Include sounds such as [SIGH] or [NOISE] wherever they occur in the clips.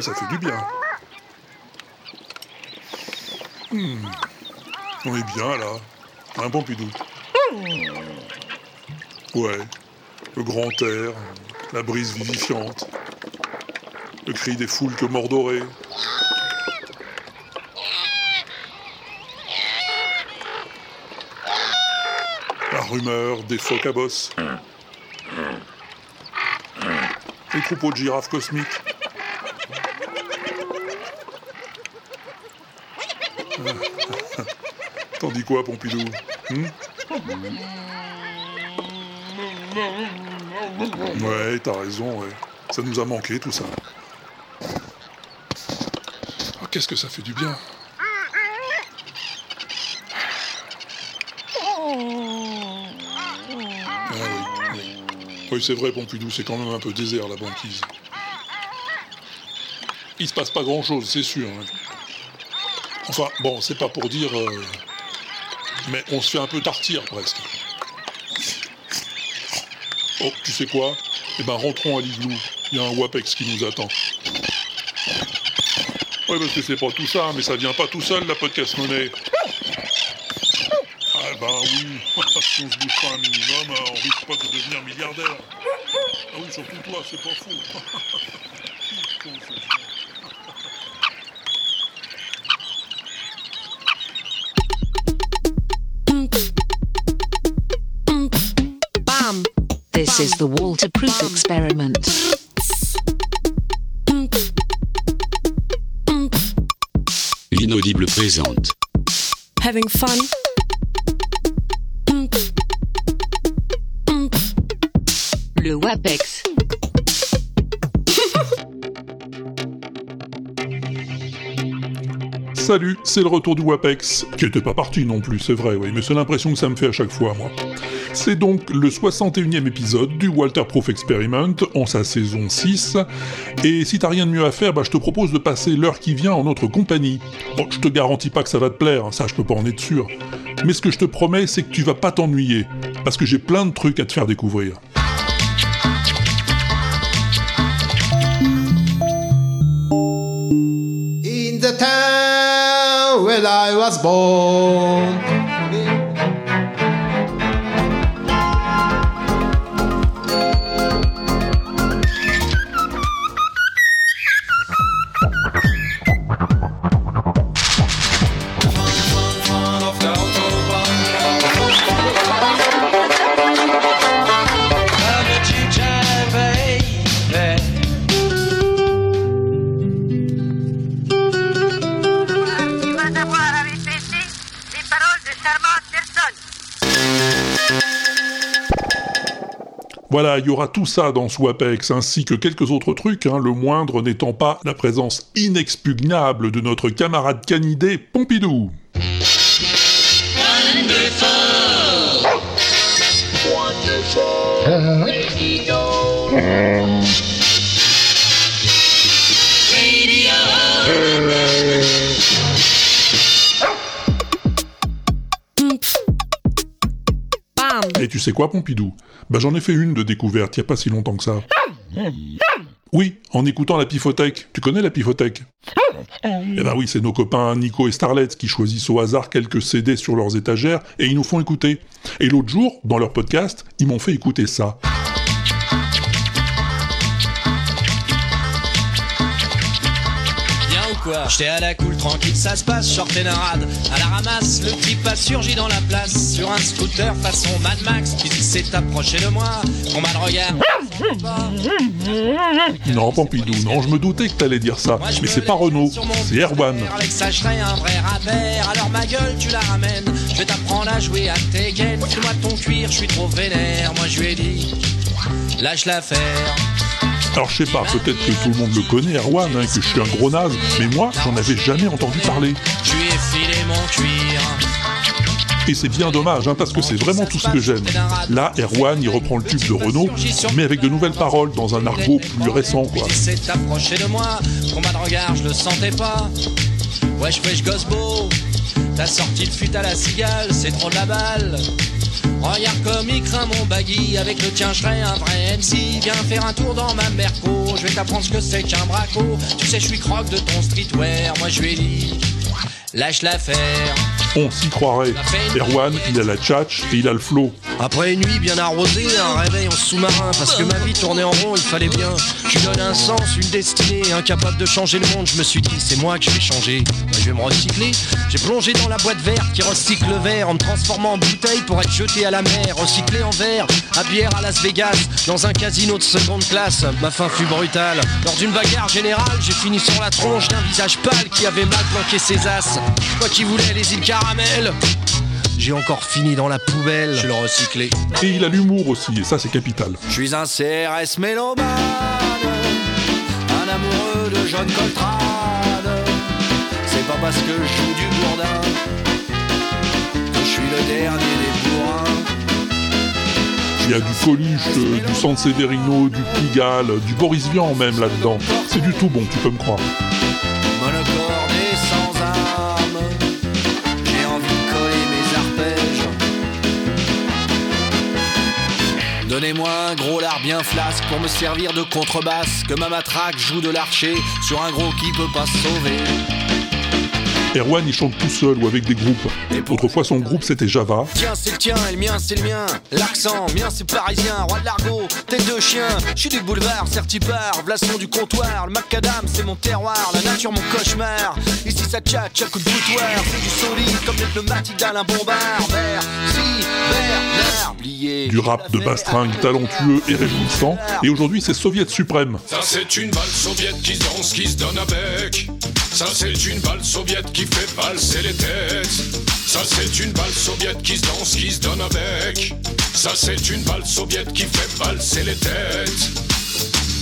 Ça fait du bien. Hmm. On est bien là. Un Pompidou. Ouais. Le grand air, la brise vivifiante, le cri des foules que mordorées. La rumeur des phoques à bosse. Les troupeaux de girafes cosmiques. Quoi, Pompidou hmm Ouais, t'as raison, ouais. Ça nous a manqué tout ça. Oh, Qu'est-ce que ça fait du bien. Ah. Oui, c'est vrai, Pompidou, c'est quand même un peu désert la banquise. Il se passe pas grand-chose, c'est sûr. hein. Enfin, bon, c'est pas pour dire... euh, Mais on se fait un peu tartir, presque. Oh, tu sais quoi? Eh ben, rentrons à l'igloo. Il y a un WAPEX qui nous attend. Ouais, parce que c'est pas tout ça, mais ça vient pas tout seul, la podcast monnaie. Ah ben oui, [LAUGHS] si on se bouge pas un minimum, euh, on risque pas de devenir milliardaire. Ah oui, surtout toi, c'est pas fou. [LAUGHS] This is the waterproof experiment. L'inaudible présente. Having fun? Le WAPEX. Salut, c'est le retour du WAPEX, qui était pas parti non plus, c'est vrai, oui, mais c'est l'impression que ça me fait à chaque fois, moi. C'est donc le 61e épisode du Walter Proof Experiment, en sa saison 6, et si t'as rien de mieux à faire, bah, je te propose de passer l'heure qui vient en notre compagnie. Bon, je te garantis pas que ça va te plaire, hein, ça je peux pas en être sûr, mais ce que je te promets, c'est que tu vas pas t'ennuyer, parce que j'ai plein de trucs à te faire découvrir. In the town where I was born. Voilà, il y aura tout ça dans ce WAPEX, ainsi que quelques autres trucs, hein, le moindre n'étant pas la présence inexpugnable de notre camarade canidé Pompidou. Et sais quoi, Pompidou? Bah j'en ai fait une de découverte, il y a pas si longtemps que ça. Oui, en écoutant la Pifothèque. Tu connais la Pifothèque Eh ben oui, c'est nos copains Nico et Starlet qui choisissent au hasard quelques CD sur leurs étagères et ils nous font écouter. Et l'autre jour, dans leur podcast, ils m'ont fait écouter ça. J'étais à la cool, tranquille, ça se passe, short et narade. À la ramasse, le type a surgi dans la place. Sur un scooter façon Mad Max, qui s'est approché de moi. On m'a le regard. Non, Pompidou, non, je me doutais que t'allais dire ça. Mais c'est pas Renault, c'est Erwan. Alex, un vrai rabert. Alors ma gueule, tu la ramènes. Je vais t'apprendre à jouer à Tekken. Fais-moi ton cuir, je suis trop vénère. Moi je lui ai dit, lâche l'affaire. Alors je sais pas, peut-être que tout le monde le connaît, Erwan, hein, que je suis un gros naze, mais moi, j'en avais jamais entendu parler. Je lui ai filé mon cuir. Et c'est bien dommage, hein, parce que c'est vraiment tout ce que j'aime. Là, Erwan, il reprend le tube de Renault, mais avec de nouvelles paroles, dans un argot plus récent, quoi. Il s'est approché de moi, combat de regard, je le sentais pas. Wesh, wesh, gosse beau, t'as sorti le fut à la cigale, c'est trop de la balle. Regarde comme il craint mon baggy, avec le tien je un vrai MC. Viens faire un tour dans ma Merco, je vais t'apprendre ce que c'est qu'un braco. Tu sais, je suis croque de ton streetwear, moi je ai dit, lâche l'affaire. On s'y croirait. Erwan, il a la tchatch et il a le flow. Après une nuit bien arrosée, un réveil en sous-marin, parce que ma vie tournait en rond, il fallait bien. Je lui donne un sens, une destinée, incapable de changer le monde. Je me suis dit, c'est moi que je vais changer. Bah, je vais me recycler. J'ai plongé dans la boîte verte qui recycle le verre en me transformant en bouteille pour être jeté à la mer. Recyclé en verre, à bière à Las Vegas, dans un casino de seconde classe. Ma fin fut brutale. Lors d'une bagarre générale, j'ai fini sur la tronche d'un visage pâle qui avait mal planqué ses as. Moi qui voulais les îles caramel. J'ai encore fini dans la poubelle. Je le recyclé. Et il a l'humour aussi, et ça c'est capital. Je suis un CRS mélomane, un amoureux de John Coltrane. C'est pas parce que je joue du bourdin que je suis le dernier des bourrins. Il y a du Coluche, euh, du Sanseverino, du Pigalle, du Boris Vian même là-dedans. C'est du tout bon, tu peux me croire. Donnez-moi un gros lard bien flasque pour me servir de contrebasse. Que ma matraque joue de l'archer sur un gros qui peut pas se sauver. Erwan, il chante tout seul ou avec des groupes. Autrefois, son groupe c'était Java. Tiens, c'est le tien, et le mien, c'est le mien. L'accent, mien, c'est parisien. Roi de l'argot, tête de chien. Je suis du boulevard, certipar, blason du comptoir. Le macadam, c'est mon terroir. La nature, mon cauchemar. Ici, ça tchatche à coup de boutoir. C'est du solide comme les pneumatiques d'Alain Bombard. Vert, si, Bernard. Oublié. Du rap de bastringue talentueux et réjouissant. Et aujourd'hui, c'est Soviet suprême. Ça c'est une balle soviète qui danse, qui se donne avec. Ça c'est une balle soviète qui fait valser les têtes. Ça c'est une balle soviète qui se danse, qui se donne avec. Ça c'est une balle soviète qui fait valser les têtes.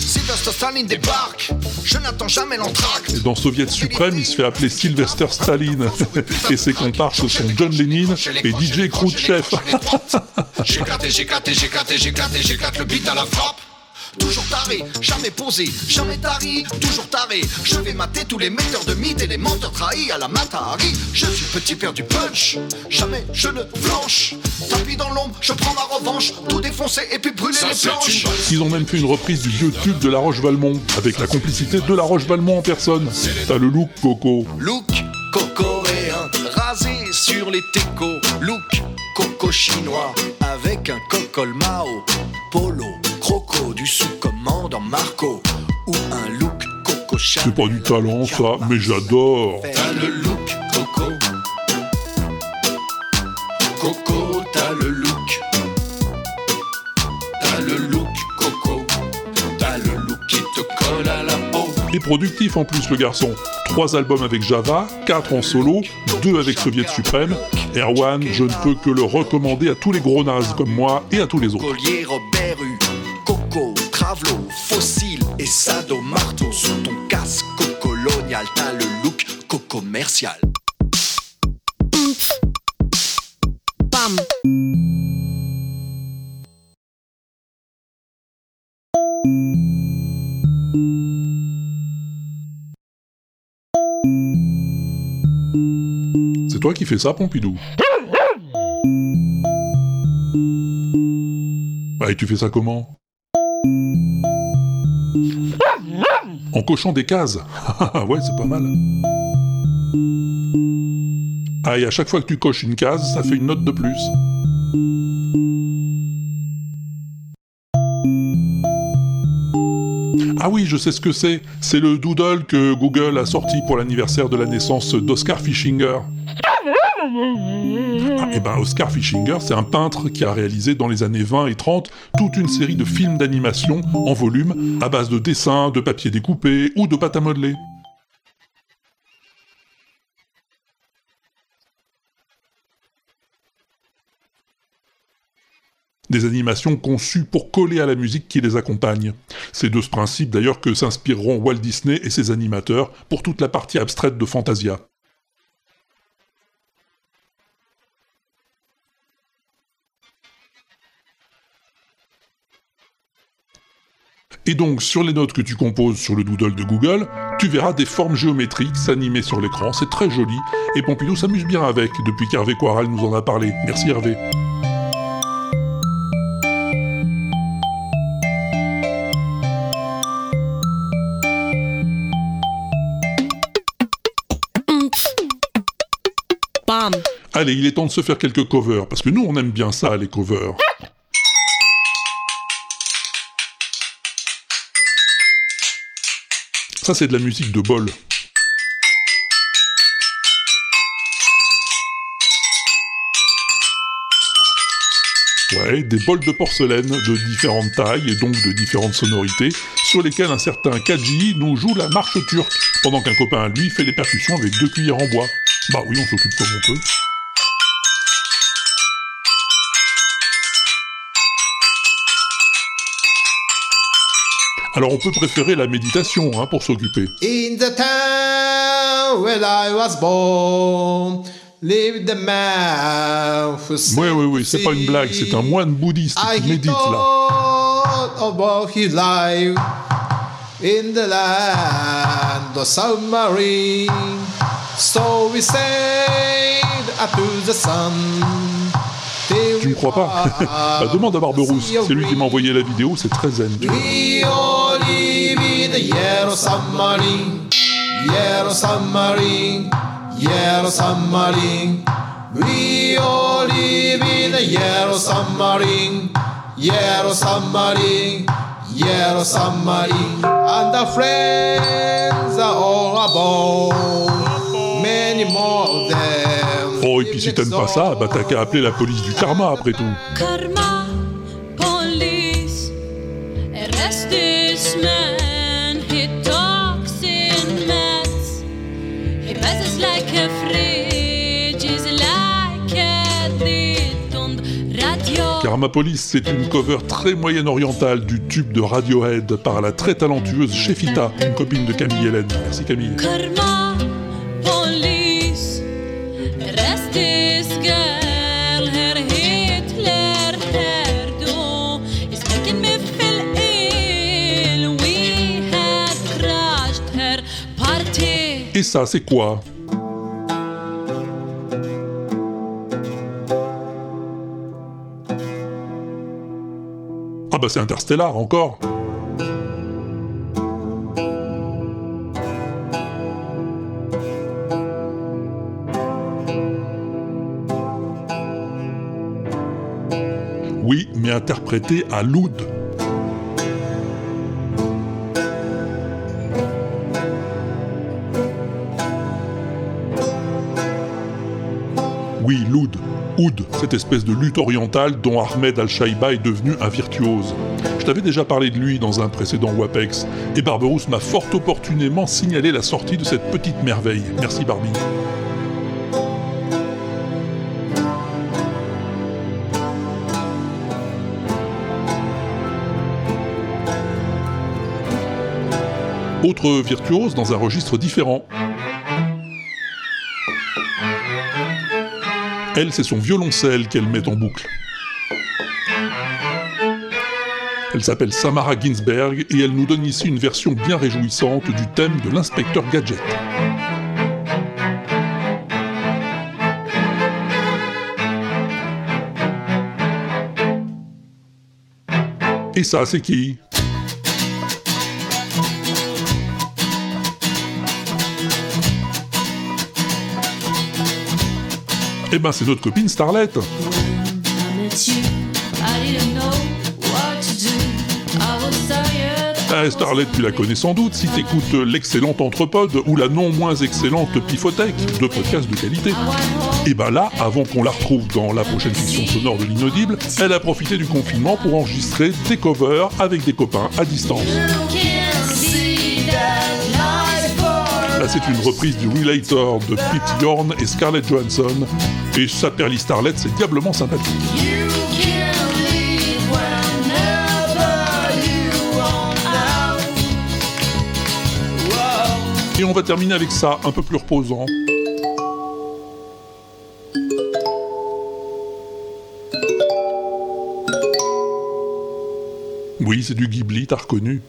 Sylvester Staline débarque, je n'attends jamais l'entracte. Et dans Soviet suprême, il se fait appeler Sylvester Staline. [LAUGHS] et ses comparses sont John Lennon et DJ Khrouchtchev. J'éclate, j'éclate, j'éclate, j'éclate, j'éclate le beat à la frappe. Toujours taré, jamais posé, jamais tari, toujours taré. Je vais mater tous les metteurs de mythes et les menteurs trahis à la Matahari. Je suis petit père du punch, jamais je ne flanche. Tapis dans l'ombre, je prends ma revanche, tout défoncer et puis brûler Ça les une planches. Ils ont même fait une reprise du vieux tube de La Roche-Valmont, avec la complicité de La Roche-Valmont en personne. T'as le look, Coco. Look cocoréen, rasé sur les técos. Look coco chinois, avec un cocol Mao. Polo, croco, du sous-commandant Marco. Ou un look coco C'est pas du talent, ça, mais j'adore. T'as le look coco. Coco, t'as le look. T'as le look coco. T'as le look qui te colle à la peau. Et productif en plus, le garçon. Trois albums avec Java, quatre en solo, deux avec Soviet Suprême. Erwan, je ne peux que le recommander à tous les gros nazes comme moi et à tous les autres. Collier Robert Travelo, Fossile et Sado Marteau Sous ton casque colonial, t'as le look co-commercial. Bam. C'est toi qui fais ça, Pompidou. Bah, et tu fais ça comment? En cochant des cases [LAUGHS] Ah ouais, c'est pas mal. Ah, et à chaque fois que tu coches une case, ça fait une note de plus. Ah oui, je sais ce que c'est. C'est le doodle que Google a sorti pour l'anniversaire de la naissance d'Oscar Fischinger. Ah, et ben Oscar Fischinger, c'est un peintre qui a réalisé dans les années 20 et 30 toute une série de films d'animation en volume à base de dessins, de papier découpé ou de pâte à modeler. Des animations conçues pour coller à la musique qui les accompagne. C'est de ce principe d'ailleurs que s'inspireront Walt Disney et ses animateurs pour toute la partie abstraite de Fantasia. Et donc, sur les notes que tu composes sur le doodle de Google, tu verras des formes géométriques s'animer sur l'écran, c'est très joli, et Pompidou s'amuse bien avec, depuis qu'Hervé Coiral nous en a parlé. Merci Hervé. Allez, il est temps de se faire quelques covers, parce que nous on aime bien ça, les covers. Ça c'est de la musique de bol. Ouais, des bols de porcelaine de différentes tailles et donc de différentes sonorités, sur lesquels un certain Kaji nous joue la marche turque, pendant qu'un copain à lui fait les percussions avec deux cuillères en bois. Bah oui, on s'occupe comme on peut. Alors on peut préférer la méditation hein, pour s'occuper. In the town where I was born, lived the man who Oui, oui, oui, c'est pas une blague, c'est un moine bouddhiste qui médite là. about his life in the land of submarine. So we sailed up to the sun. till Tu ne crois pas? [LAUGHS] Bah demande à Barberousse, [LAUGHS] c'est lui qui m'a envoyé la vidéo, c'est très zen. tu vois. Yellow submarine, yellow submarine, yellow submarine. We all live in a yellow submarine, yellow submarine, yellow submarine. And our friends are all aboard, many more of them. Oh, et puis si t'aimes pas ça, bah t'as qu'à appeler la police du karma après tout. Karma, radio. Karma Police, c'est une cover très moyen-orientale du tube de Radiohead par la très talentueuse Shefita, une copine de Camille Hélène. Merci Camille. Karma, police, arrest this girl. Her Ah bah c'est Interstellar encore Oui, mais interprété à l'oud. Oui, l'oud. Oud, cette espèce de lutte orientale dont Ahmed Al-Shaiba est devenu un virtuose. Je t'avais déjà parlé de lui dans un précédent WAPEX, et Barberousse m'a fort opportunément signalé la sortie de cette petite merveille. Merci Barbie. Autre virtuose dans un registre différent. Elle, c'est son violoncelle qu'elle met en boucle. Elle s'appelle Samara Ginsberg et elle nous donne ici une version bien réjouissante du thème de l'inspecteur Gadget. Et ça, c'est qui? What to do. I was tired. Eh, Starlet, tu la connais sans doute si t'écoutes l'excellente Entrepode ou la non moins excellente Pifothèque, deux podcasts de qualité. Et ben là, avant qu'on la retrouve dans la prochaine fiction sonore de l'inaudible, elle a profité du confinement pour enregistrer des covers avec des copains à distance. C'est une reprise du Relator de Pete Yorn et Scarlett Johansson. Et sa perlie Starlet, c'est diablement sympathique. Et on va terminer avec ça, un peu plus reposant. Oui, c'est du Ghibli, t'as reconnu.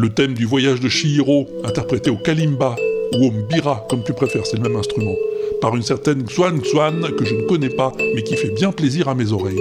Le thème du voyage de Chihiro, interprété au kalimba ou au mbira, comme tu préfères, c'est le même instrument, par une certaine Xuan Xuan que je ne connais pas, mais qui fait bien plaisir à mes oreilles.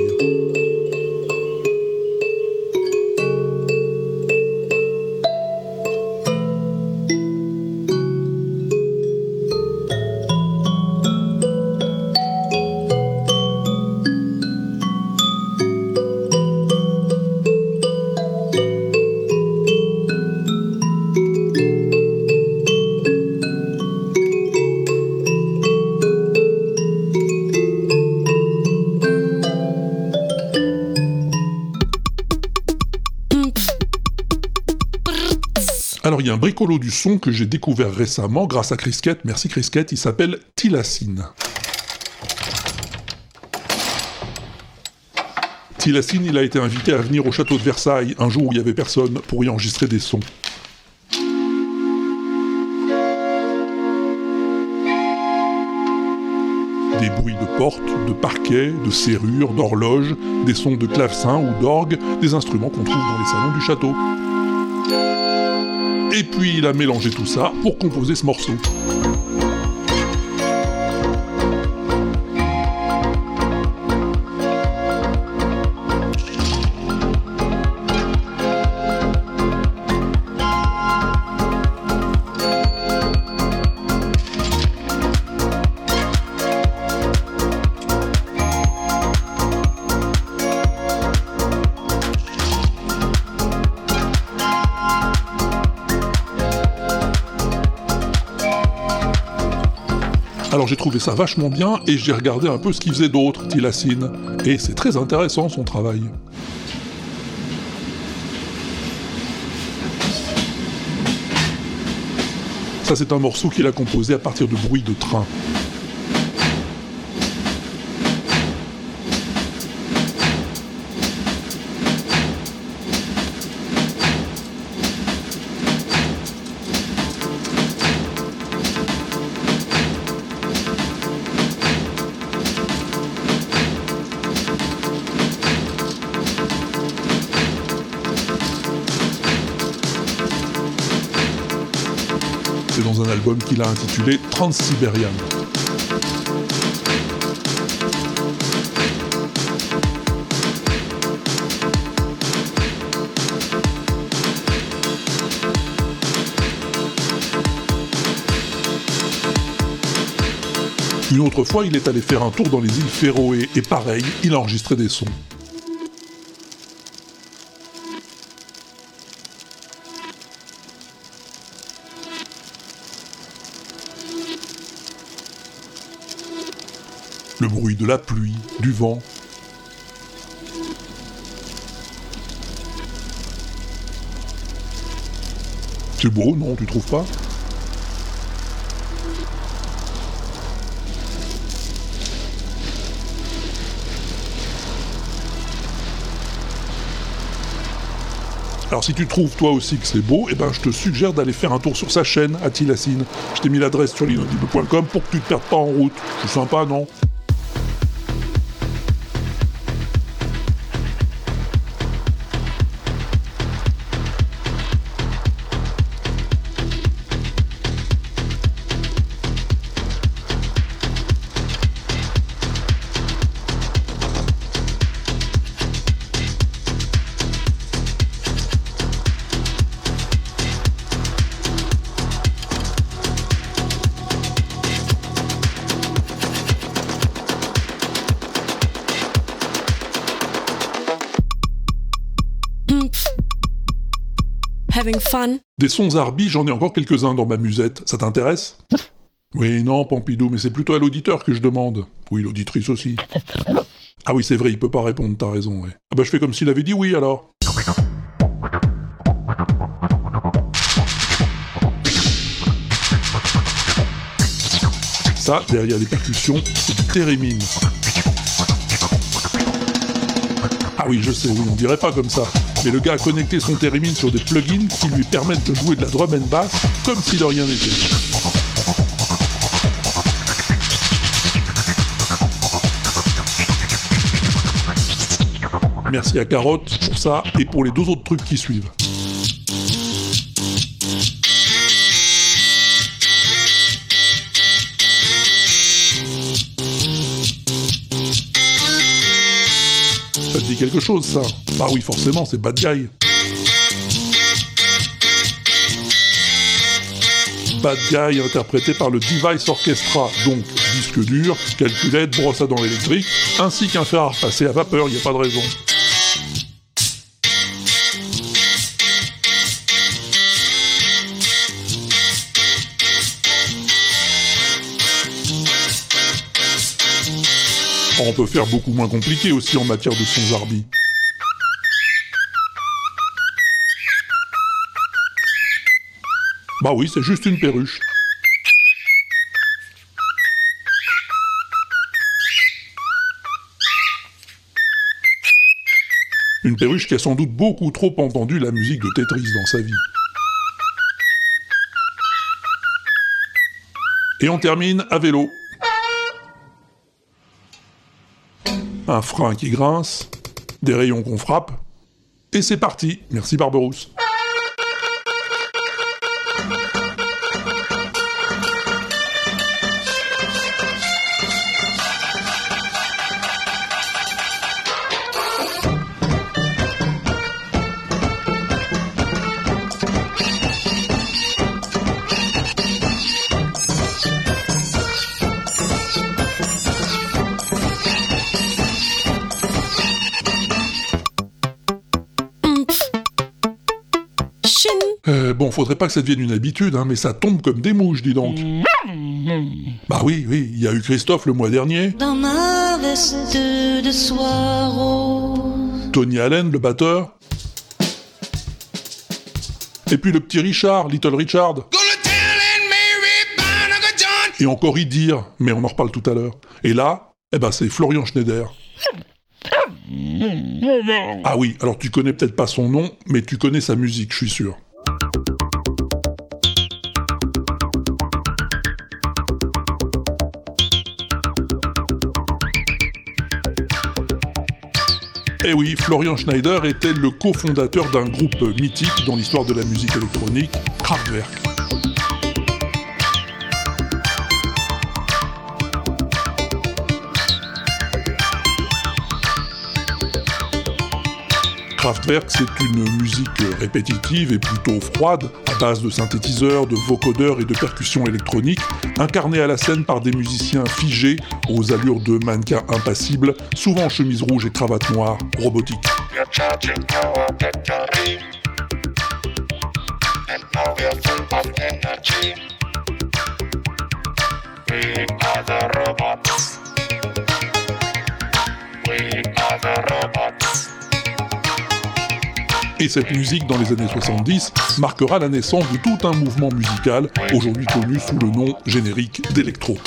Son que j'ai découvert récemment grâce à Crisquette. Merci Crisquette, il s'appelle Tilacine. Tilacine, il a été invité à venir au château de Versailles un jour où il n'y avait personne pour y enregistrer des sons. Des bruits de portes, de parquets, de serrures, d'horloges, des sons de clavecin ou d'orgue, des instruments qu'on trouve dans les salons du château. Et puis il a mélangé tout ça pour composer ce morceau. J'ai trouvé ça vachement bien et j'ai regardé un peu ce qu'il faisait d'autre, Tilacine. Et c'est très intéressant son travail. Ça c'est un morceau qu'il a composé à partir de bruits de train. Qu'il a intitulé Transsiberian. Une autre fois, il est allé faire un tour dans les îles Féroé et pareil, il a enregistré des sons. La pluie, du vent. C'est beau, non, tu trouves pas? Alors si tu trouves toi aussi que c'est beau, eh ben je te suggère d'aller faire un tour sur sa chaîne, à Tilacine. Je t'ai mis l'adresse sur l'inaudible.com pour que tu te perdes pas en route. C'est sympa, non? Having fun? Des sons Arby, j'en ai encore quelques-uns dans ma musette. Ça t'intéresse? [LAUGHS] Oui, non, Pompidou, mais c'est plutôt à l'auditeur que je demande. Oui, l'auditrice aussi. Ah oui, c'est vrai, il peut pas répondre, t'as raison, ouais. Ah bah je fais comme s'il avait dit oui, alors. Ça, derrière les percussions, c'est du. Ah oui, je sais, oui, on dirait pas comme ça. Mais le gars a connecté son thérémine sur des plugins qui lui permettent de jouer de la drum and bass comme si de rien n'était. Merci à Carotte pour ça et pour les deux autres trucs qui suivent. Quelque chose, ça Bah oui, forcément, c'est Bad Guy. Bad Guy interprété par le Device Orchestra, donc disque dur, calculette, brosse à dents électrique, ainsi qu'un fer à repasser à vapeur, il n'y a pas de raison. On peut faire beaucoup moins compliqué aussi en matière de sons Arby. Bah oui, c'est juste une perruche. Une perruche qui a sans doute beaucoup trop entendu la musique de Tetris dans sa vie. Et on termine à vélo. Un frein qui grince, des rayons qu'on frappe, et c'est parti. Merci Barberousse. Faudrait pas que ça devienne une habitude, hein, mais ça tombe comme des mouches, dis donc. Bah oui, oui, il y a eu Christophe le mois dernier. Dans ma veste de rose. Tony Allen, le batteur. Et puis le petit Richard, Little Richard. Et encore y dire, mais on en reparle tout à l'heure. Et là, eh ben c'est Florian Schneider. Ah oui, alors tu connais peut-être pas son nom, mais tu connais sa musique, je suis sûr. Eh oui, Florian Schneider était le cofondateur d'un groupe mythique dans l'histoire de la musique électronique, Kraftwerk. Kraftwerk, c'est une musique répétitive et plutôt froide, à base de synthétiseurs, de vocodeurs et de percussions électroniques, incarnée à la scène par des musiciens figés, aux allures de mannequins impassibles, souvent en chemise rouge et cravate noire, robotique. Et cette musique dans les années 70 marquera la naissance de tout un mouvement musical, aujourd'hui connu sous le nom générique d'électro.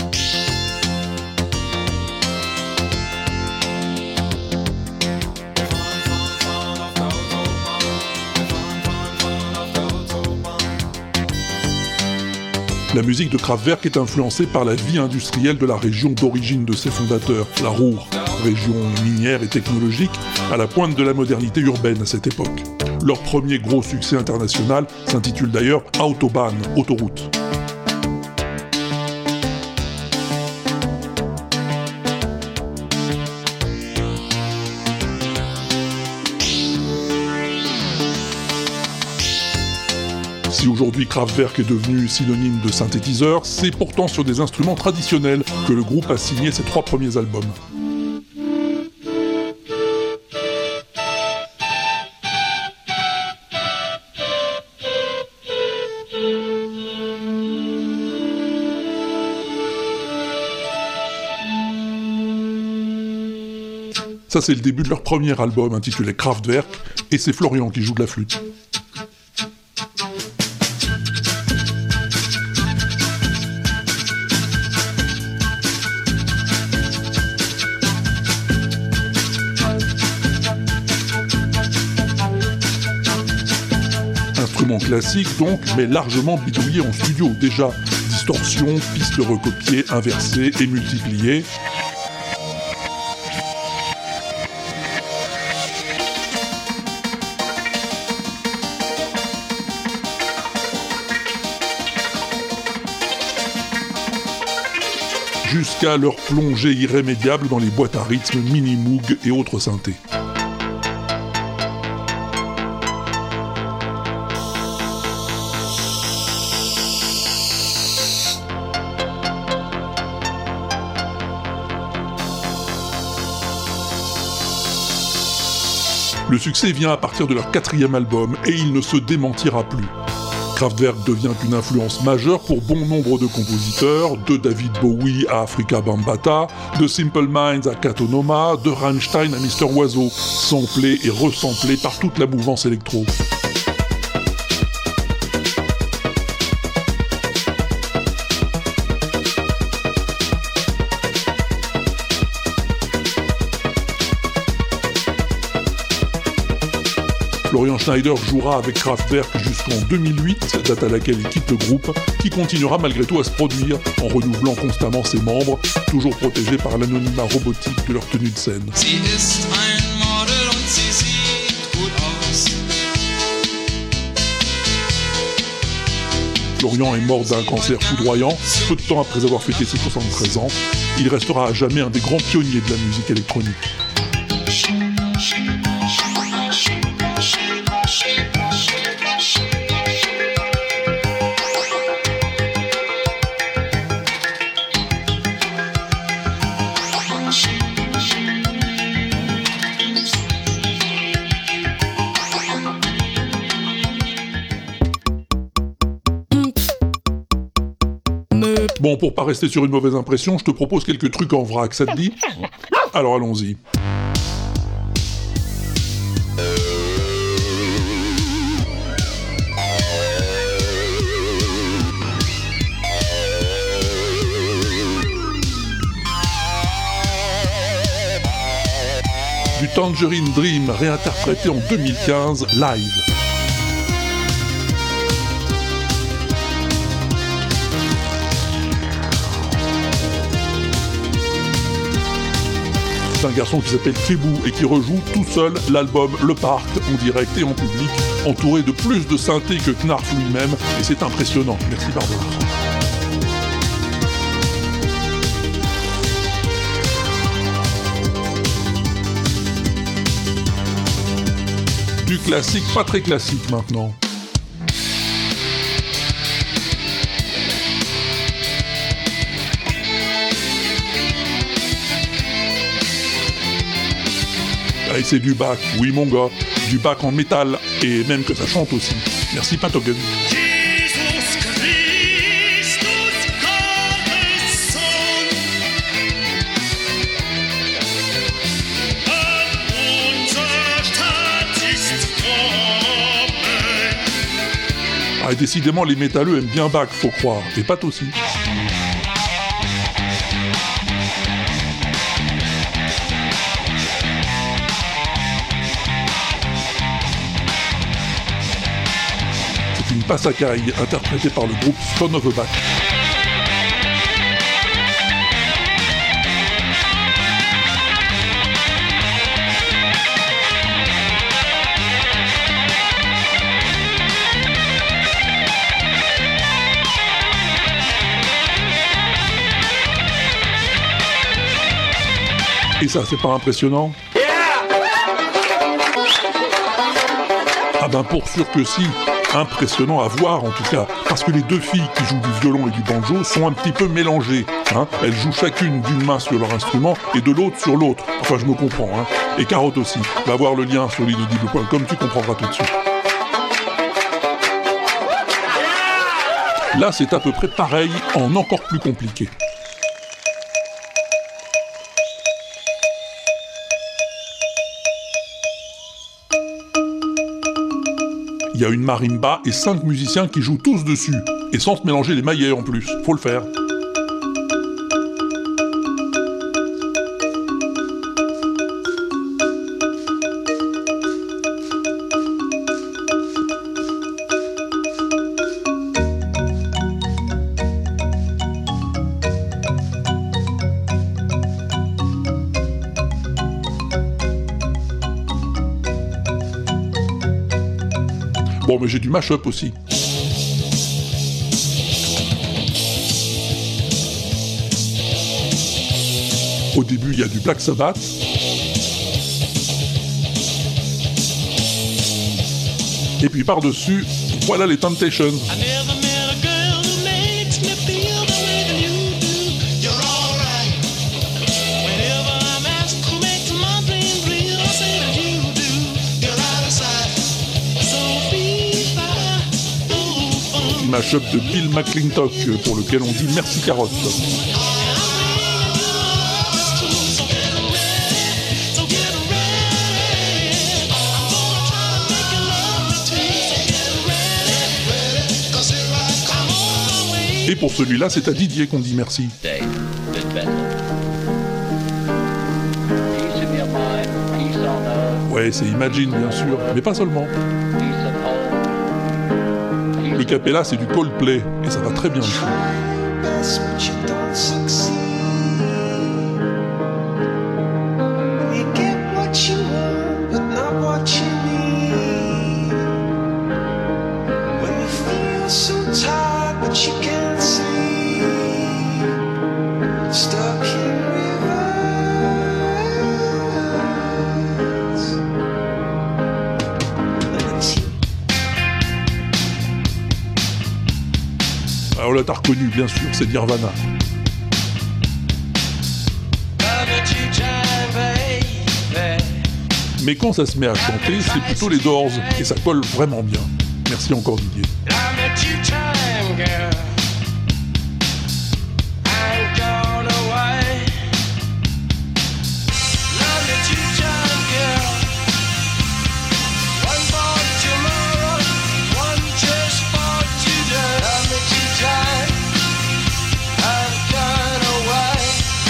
La musique de Kraftwerk est influencée par la vie industrielle de la région d'origine de ses fondateurs, la Ruhr, région minière et technologique, à la pointe de la modernité urbaine à cette époque. Leur premier gros succès international s'intitule d'ailleurs Autobahn, autoroute. Si aujourd'hui Kraftwerk est devenu synonyme de synthétiseur, c'est pourtant sur des instruments traditionnels que le groupe a signé ses trois premiers albums. Ça, c'est le début de leur premier album intitulé Kraftwerk, et c'est Florian qui joue de la flûte. Classique donc, mais largement bidouillé en studio. Déjà, distorsion, pistes recopiées, inversées et multipliées. jusqu'à leur plongée irrémédiable dans les boîtes à rythme, mini-moog et autres synthés. Le succès vient à partir de leur quatrième album et il ne se démentira plus. Kraftwerk devient une influence majeure pour bon nombre de compositeurs, de David Bowie à Africa Bambata, de Simple Minds à Katonoma, de Rammstein à Mister Oiseau, samplé et resamplé par toute la mouvance électro. Schneider jouera avec Kraftwerk jusqu'en 2008, date à laquelle il quitte le groupe, qui continuera malgré tout à se produire en renouvelant constamment ses membres, toujours protégés par l'anonymat robotique de leur tenue de scène. Florian est mort d'un cancer foudroyant, peu de temps après avoir fêté ses 73 ans. Il restera à jamais un des grands pionniers de la musique électronique. Bon, pour pas rester sur une mauvaise impression, je te propose quelques trucs en vrac, ça te dit? Alors allons-y. Du Tangerine Dream réinterprété en 2015 live. C'est un garçon qui s'appelle Kebou et qui rejoue tout seul l'album Le Parc en direct et en public, entouré de plus de synthé que Knarf lui-même, et c'est impressionnant. Merci Barbara. Du classique, pas très classique maintenant. Allez, c'est du bac, oui mon gars, du bac en métal, et même que ça chante aussi. Merci Patogen. Ah, et décidément, les métalleux aiment bien Bach, faut croire, et Pat aussi. C'est une passacaille interprétée par le groupe Stone of a Bach. Et ça, c'est pas impressionnant? Ah ben pour sûr que si, impressionnant à voir en tout cas, parce que les deux filles qui jouent du violon et du banjo sont un petit peu mélangées. Hein Elles jouent chacune d'une main sur leur instrument et de l'autre sur l'autre. Enfin je me comprends. Hein et Carotte aussi. Va voir le lien sur l'inaudible.com, tu comprendras tout de suite. Là c'est à peu près pareil, en encore plus compliqué. Il y a une marimba et cinq musiciens qui jouent tous dessus, et sans se mélanger les maillets en plus, faut le faire. Mais j'ai du mash-up aussi. Au début, il y a du Black Sabbath. Et puis par-dessus, voilà les Temptations. Mashup de Bill McClintock pour lequel on dit merci carotte. Et pour celui-là, c'est à Didier qu'on dit merci. Ouais, c'est Imagine, bien sûr, mais pas seulement. Le capella, c'est du Coldplay, et ça va très bien. Bien sûr, c'est Nirvana. Mais quand ça se met à chanter, c'est plutôt les Doors, et ça colle vraiment bien. Merci encore Didier.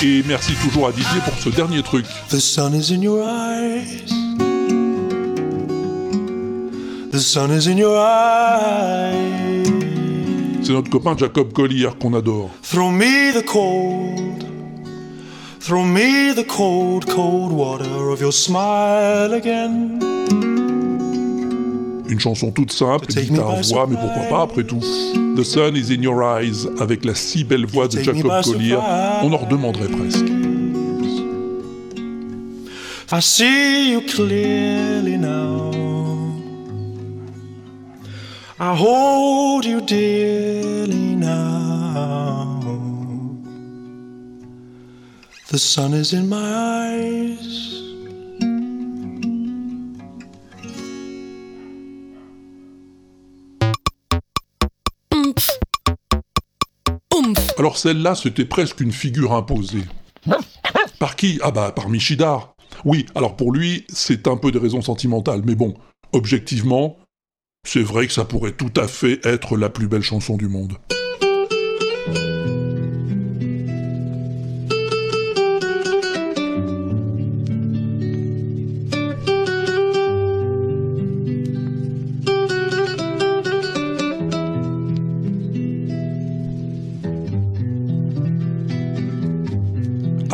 Et merci toujours à Didier pour ce dernier truc. The sun is in your eyes. The sun is in your eyes. C'est notre copain Jacob Collier qu'on adore. Throw me the cold. Throw me the cold, cold water of your smile again. Une chanson toute simple, guitare voix, mais pourquoi pas après tout. The Sun is in Your Eyes, avec la si belle voix de Jacob Collier, on en redemanderait presque. I see you clearly now. I hold you dearly now. The sun is in my eyes. Alors celle-là, c'était presque une figure imposée. Par qui? Ah bah par Michidar. Oui, alors pour lui, c'est un peu des raisons sentimentales, mais bon, objectivement, c'est vrai que ça pourrait tout à fait être la plus belle chanson du monde.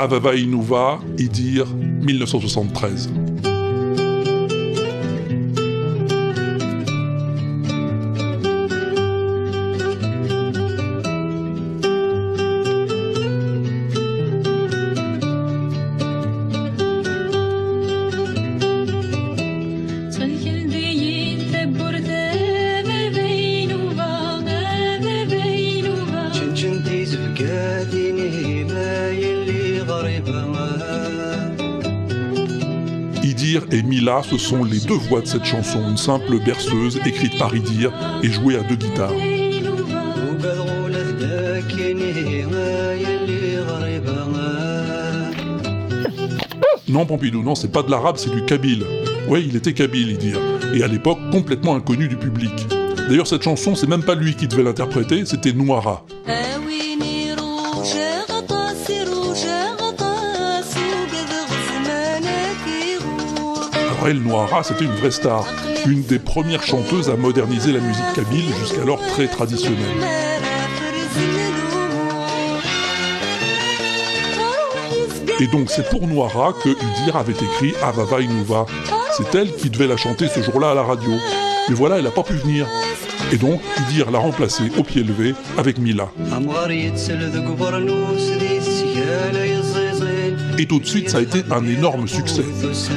Avava Inuva, Idir, 1973. ce sont les deux voix de cette chanson, une simple berceuse écrite par Idir et jouée à deux guitares. [LAUGHS] Non, Pompidou, non, c'est pas de l'arabe, c'est du kabyle. Oui, il était kabyle, Idir, et à l'époque complètement inconnu du public. D'ailleurs, cette chanson, c'est même pas lui qui devait l'interpréter, c'était Nouara. Hein Alors elle, Noara, c'était une vraie star, une des premières chanteuses à moderniser la musique kabyle, jusqu'alors très traditionnelle. Et donc c'est pour Noara que Idir avait écrit Avava Inuva. C'est elle qui devait la chanter ce jour-là à la radio. Mais voilà, elle n'a pas pu venir. Et donc Idir l'a remplacée au pied levé avec Mila. Et tout de suite, ça a été un énorme succès.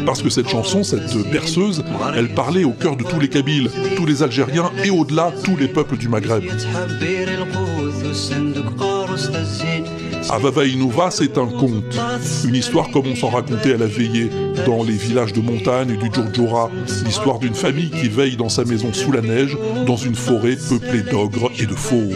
Parce que cette chanson, cette berceuse, elle parlait au cœur de tous les Kabyles, tous les Algériens et au-delà, tous les peuples du Maghreb. Avava Inova, c'est un conte, une histoire comme on s'en racontait à la veillée dans les villages de montagne du Djurdjura, l'histoire d'une famille qui veille dans sa maison sous la neige, dans une forêt peuplée d'ogres et de fauves.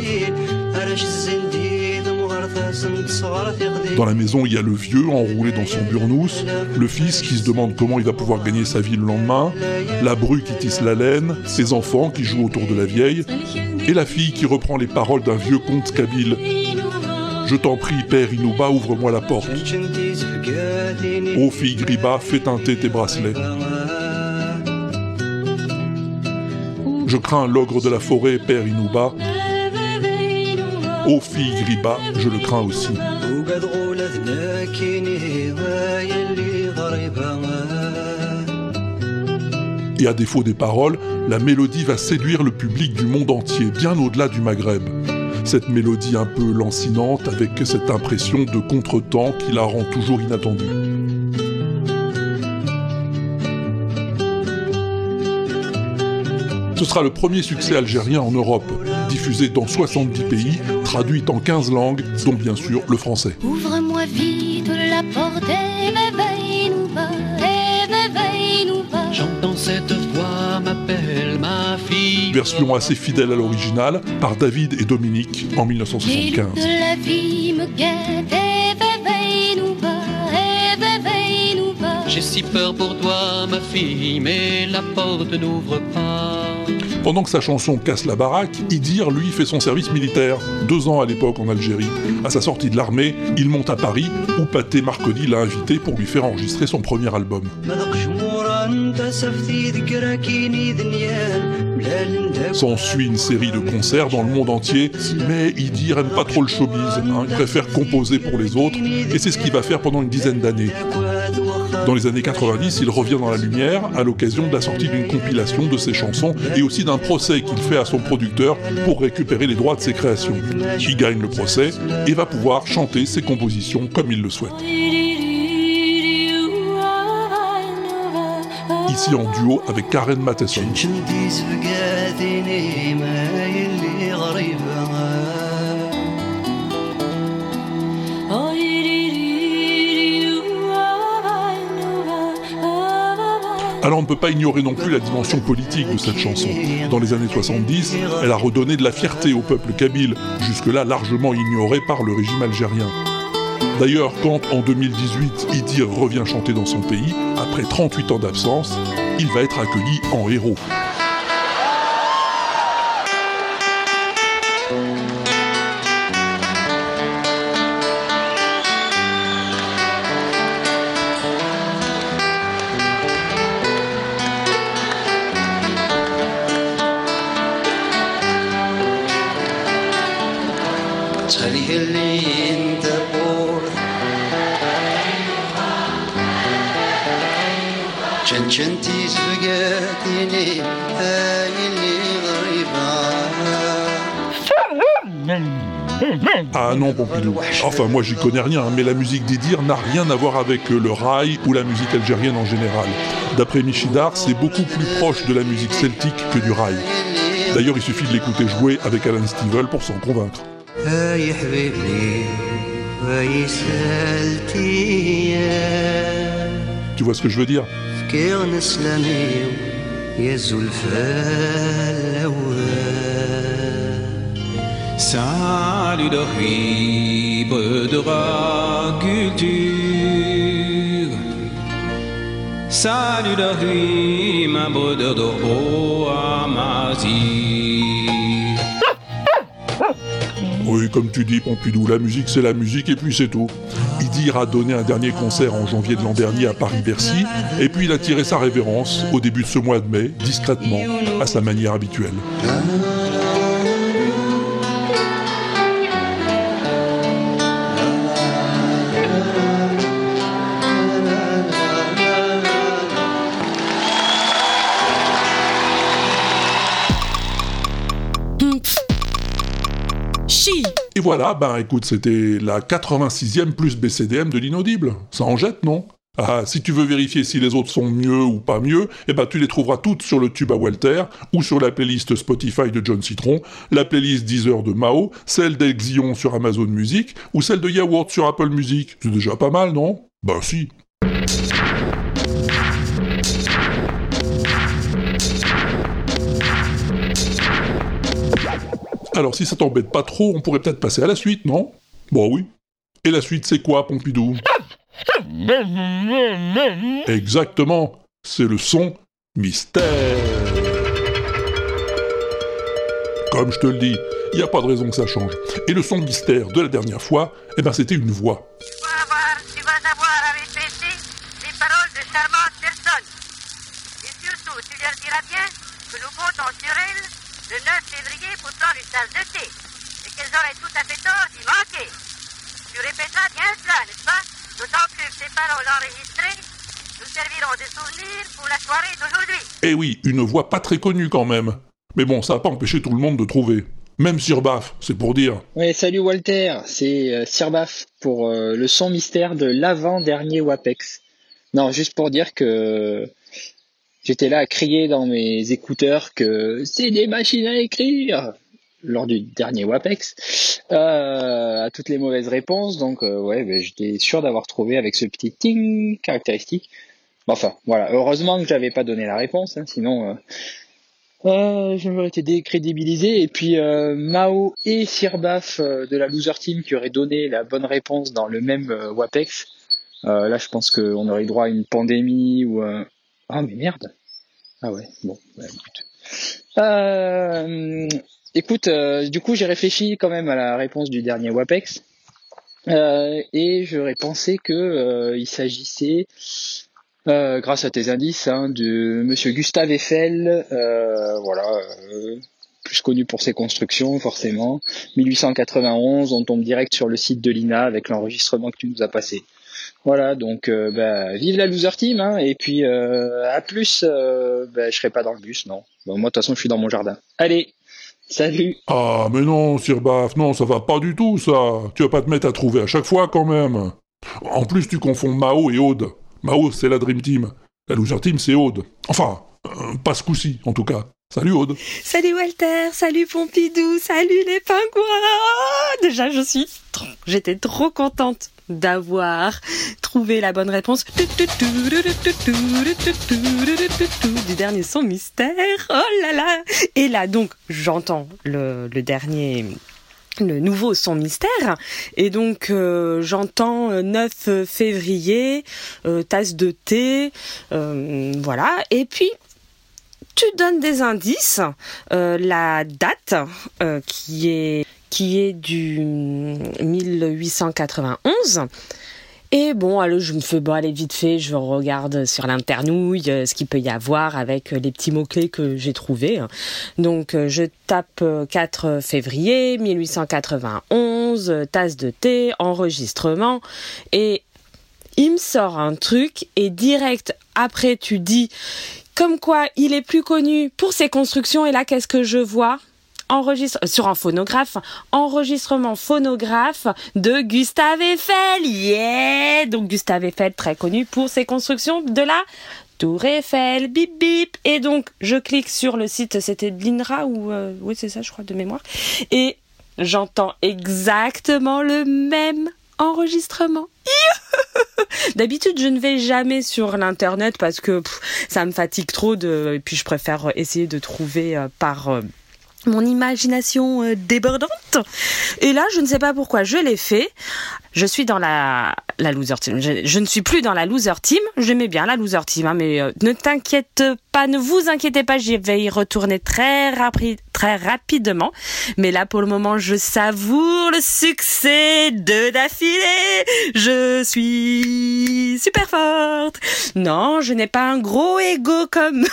Dans la maison, il y a le vieux enroulé dans son burnous, le fils qui se demande comment il va pouvoir gagner sa vie le lendemain, la bru qui tisse la laine, ses enfants qui jouent autour de la vieille, et la fille qui reprend les paroles d'un vieux conte kabyle. Je t'en prie, père Inouba, ouvre-moi la porte. Ô fille Griba, fais teinter tes bracelets. Je crains l'ogre de la forêt, père Inouba. Ô fille Griba, je le crains aussi. Et à défaut des paroles, la mélodie va séduire le public du monde entier, bien au-delà du Maghreb. Cette mélodie un peu lancinante avec cette impression de contretemps qui la rend toujours inattendue. Ce sera le premier succès algérien en Europe, diffusé dans 70 pays, traduit en 15 langues, dont bien sûr le français. Ouvre-moi vite la porte et réveille-nous pas, et réveille-nous pas. J'entends cette voix m'appelle ma fille. Version assez fidèle à l'original par David et Dominique en L'île 1975. de la vie me guette et réveille-nous pas, et réveille-nous pas. J'ai si peur pour toi, ma fille, mais la porte n'ouvre pas. Pendant que sa chanson casse la baraque, Idir, lui, fait son service militaire, deux ans à l'époque en Algérie. À sa sortie de l'armée, il monte à Paris, où Pathé Marconi l'a invité pour lui faire enregistrer son premier album. S'ensuit une série de concerts dans le monde entier, mais Idir aime pas trop le showbiz, hein, il préfère composer pour les autres, et c'est ce qu'il va faire pendant une dizaine d'années. Dans les années 90, il revient dans la lumière à l'occasion de la sortie d'une compilation de ses chansons et aussi d'un procès qu'il fait à son producteur pour récupérer les droits de ses créations. Il gagne le procès et va pouvoir chanter ses compositions comme il le souhaite. Ici en duo avec Karen Matheson. Alors on ne peut pas ignorer non plus la dimension politique de cette chanson. Dans les années 70, elle a redonné de la fierté au peuple kabyle, jusque-là largement ignoré par le régime algérien. D'ailleurs, quand en 2018 Idir revient chanter dans son pays, après 38 ans d'absence, il va être accueilli en héros. Ah non, Pompidou. Enfin, moi, j'y connais rien, mais la musique d'Idir n'a rien à voir avec le rail ou la musique algérienne en général. D'après Michidar, c'est beaucoup plus proche de la musique celtique que du rail. D'ailleurs, il suffit de l'écouter jouer avec Alan Stivell pour s'en convaincre. Tu vois ce que je veux dire? Salut de fibre de culture. Salut de rime de Oui, comme tu dis, Pompidou, la musique c'est la musique et puis c'est tout. Idir a donné un dernier concert en janvier de l'an dernier à Paris-Bercy, et puis il a tiré sa révérence au début de ce mois de mai, discrètement, à sa manière habituelle. Voilà, ben écoute, c'était la 86e plus BCDM de l'inaudible. Ça en jette, non? Ah, si tu veux vérifier si les autres sont mieux ou pas mieux, eh ben tu les trouveras toutes sur le tube à Walter, ou sur la playlist Spotify de John Citron, la playlist Deezer de Mao, celle d'Exion sur Amazon Music, ou celle de Yaourt sur Apple Music. C'est déjà pas mal, non? Ben si. Alors si ça t'embête pas trop, on pourrait peut-être passer à la suite, non Bon oui. Et la suite c'est quoi, Pompidou Exactement, c'est le son mystère. Comme je te le dis, il n'y a pas de raison que ça change. Et le son mystère de la dernière fois, eh ben c'était une voix. Tu vas avoir les paroles de. Et surtout, tu leur diras bien que comptons sur elles le 9 février pour prendre une tasse de thé, et qu'elles auraient tout à fait tort d'y manquer. Tu répéteras bien cela, n'est-ce pas? D'autant plus que ces paroles enregistrées nous serviront de souvenirs pour la soirée d'aujourd'hui. Eh oui, une voix pas très connue quand même. Mais bon, ça a pas empêché tout le monde de trouver. Même Sir Baff, c'est pour dire. Ouais, salut Walter, c'est euh, Sir Baff pour euh, le son mystère de l'avant-dernier WAPEX. Non, juste pour dire que j'étais là à crier dans mes écouteurs que c'est des machines à écrire lors du dernier WAPEX euh, à toutes les mauvaises réponses. Donc euh, ouais, ben, j'étais sûr d'avoir trouvé avec ce petit ting caractéristique. Enfin voilà, heureusement que j'avais pas donné la réponse, hein, sinon euh, euh, je été décrédibilisé. Et puis euh, Mao et Sirbaf euh, de la Loser Team qui auraient donné la bonne réponse dans le même WAPEX. Là, je pense qu'on aurait droit à une pandémie ou un... Ah mais merde. Ah ouais, bon, bah, écoute. Euh, écoute, euh, du coup, j'ai réfléchi quand même à la réponse du dernier WAPEX. Euh, et j'aurais pensé que il s'agissait, grâce à tes indices, hein, de Monsieur Gustave Eiffel, voilà, plus connu pour ses constructions forcément. 1891, on tombe direct sur le site de l'INA avec l'enregistrement que tu nous as passé. Voilà, donc euh, bah, vive la loser team, hein, et puis euh, à plus, euh, bah, je serai pas dans le bus, non. Bon, moi de toute façon je suis dans mon jardin. Allez, salut Ah, mais non, Sir Baff, non, ça va pas du tout, ça. Tu vas pas te mettre à trouver à chaque fois, quand même. En plus, tu confonds Mao et Aude. Mao, c'est la Dream Team. La Loser Team, c'est Aude. Enfin, euh, pas ce coup-ci, en tout cas. Salut, Aude. Salut Walter, salut Pompidou, salut les pingouins Déjà, je suis trop, j'étais trop contente d'avoir trouvé la bonne réponse du dernier son mystère. Oh là là Et là, donc, j'entends le, dernier le nouveau son mystère et donc euh, j'entends euh, 9 février euh, tasse de thé euh, voilà et puis tu donnes des indices euh, la date euh, qui est qui est du 1891 et bon, allez, je me fais bon, vite fait, je regarde sur l'internouille euh, ce qu'il peut y avoir avec euh, les petits mots-clés que j'ai trouvés. Donc, euh, je tape euh, 4 février 1891, euh, tasse de thé, enregistrement, et il me sort un truc, et direct après, tu dis, comme quoi il est plus connu pour ses constructions, et là, qu'est-ce que je vois? Enregistre sur un phonographe, enregistrement phonographe de Gustave Eiffel. Yeah Donc Gustave Eiffel très connu pour ses constructions de la Tour Eiffel, bip bip. Et donc je clique sur le site, c'était de l'INRA ou euh, oui c'est ça je crois de mémoire. Et j'entends exactement le même enregistrement. [LAUGHS] D'habitude, je ne vais jamais sur l'internet parce que ça me fatigue trop de et puis je préfère essayer de trouver euh, par euh, mon imagination euh, débordante. Et là, je ne sais pas pourquoi je l'ai fait. Je suis dans la, la loser team. Je, ne suis plus dans la loser team. J'aimais bien la loser team, hein, mais euh, ne t'inquiète pas, ne vous inquiétez pas, j'y vais y retourner très, très rapidement. Mais là, pour le moment, je savoure le succès de d'affilée. Je suis super forte. Non, je n'ai pas un gros ego comme...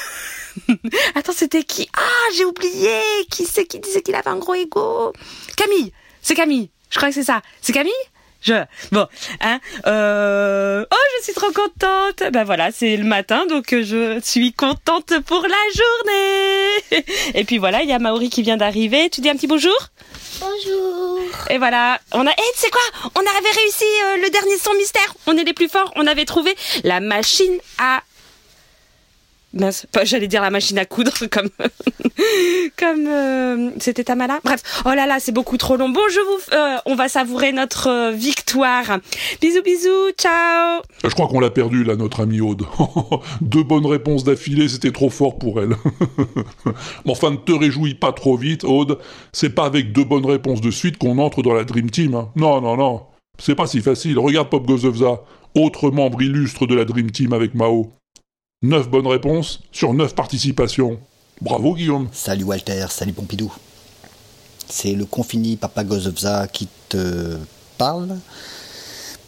[LAUGHS] Attends, c'était qui? Ah, j'ai oublié. Qui c'est qui disait qu'il avait un gros ego? Camille. C'est Camille. Je crois que c'est ça. C'est Camille? Je bon hein euh... oh je suis trop contente ben voilà c'est le matin donc je suis contente pour la journée [LAUGHS] et puis voilà il y a Maori qui vient d'arriver tu dis un petit bonjour? Bonjour. et voilà on a eh tu sais quoi? On avait réussi euh, le dernier son mystère on est les plus forts on avait trouvé la machine à J'allais dire la machine à coudre [LAUGHS] comme comme euh, c'était Tamala. Bref, oh là là, c'est beaucoup trop long. Bon, je vous, euh, on va savourer notre euh, victoire. Bisous, bisous, ciao. Je crois qu'on l'a perdu, là, notre ami Aude. [LAUGHS] Deux bonnes réponses d'affilée, c'était trop fort pour elle. [LAUGHS] Mais enfin, ne te réjouis pas trop vite, Aude. C'est pas avec deux bonnes réponses de suite qu'on entre dans la Dream Team. hein. Non, non, non. C'est pas si facile. Regarde Pop Gozovza, autre membre illustre de la Dream Team avec Mao. Neuf bonnes réponses sur neuf participations. Bravo, Guillaume. Salut Walter, salut Pompidou. C'est le confini Papa Gozovza qui te parle